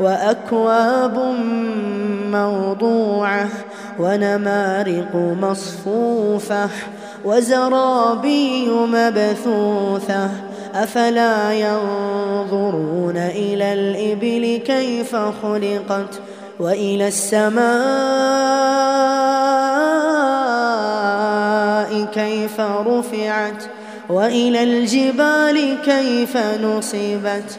وأكواب موضوعة ونمارق مصفوفة وزرابي مبثوثة أفلا ينظرون إلى الإبل كيف خلقت وإلى السماء كيف رفعت وإلى الجبال كيف نصبت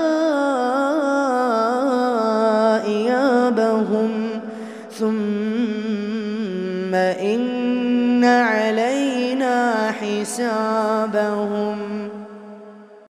ثم إن علينا حسابهم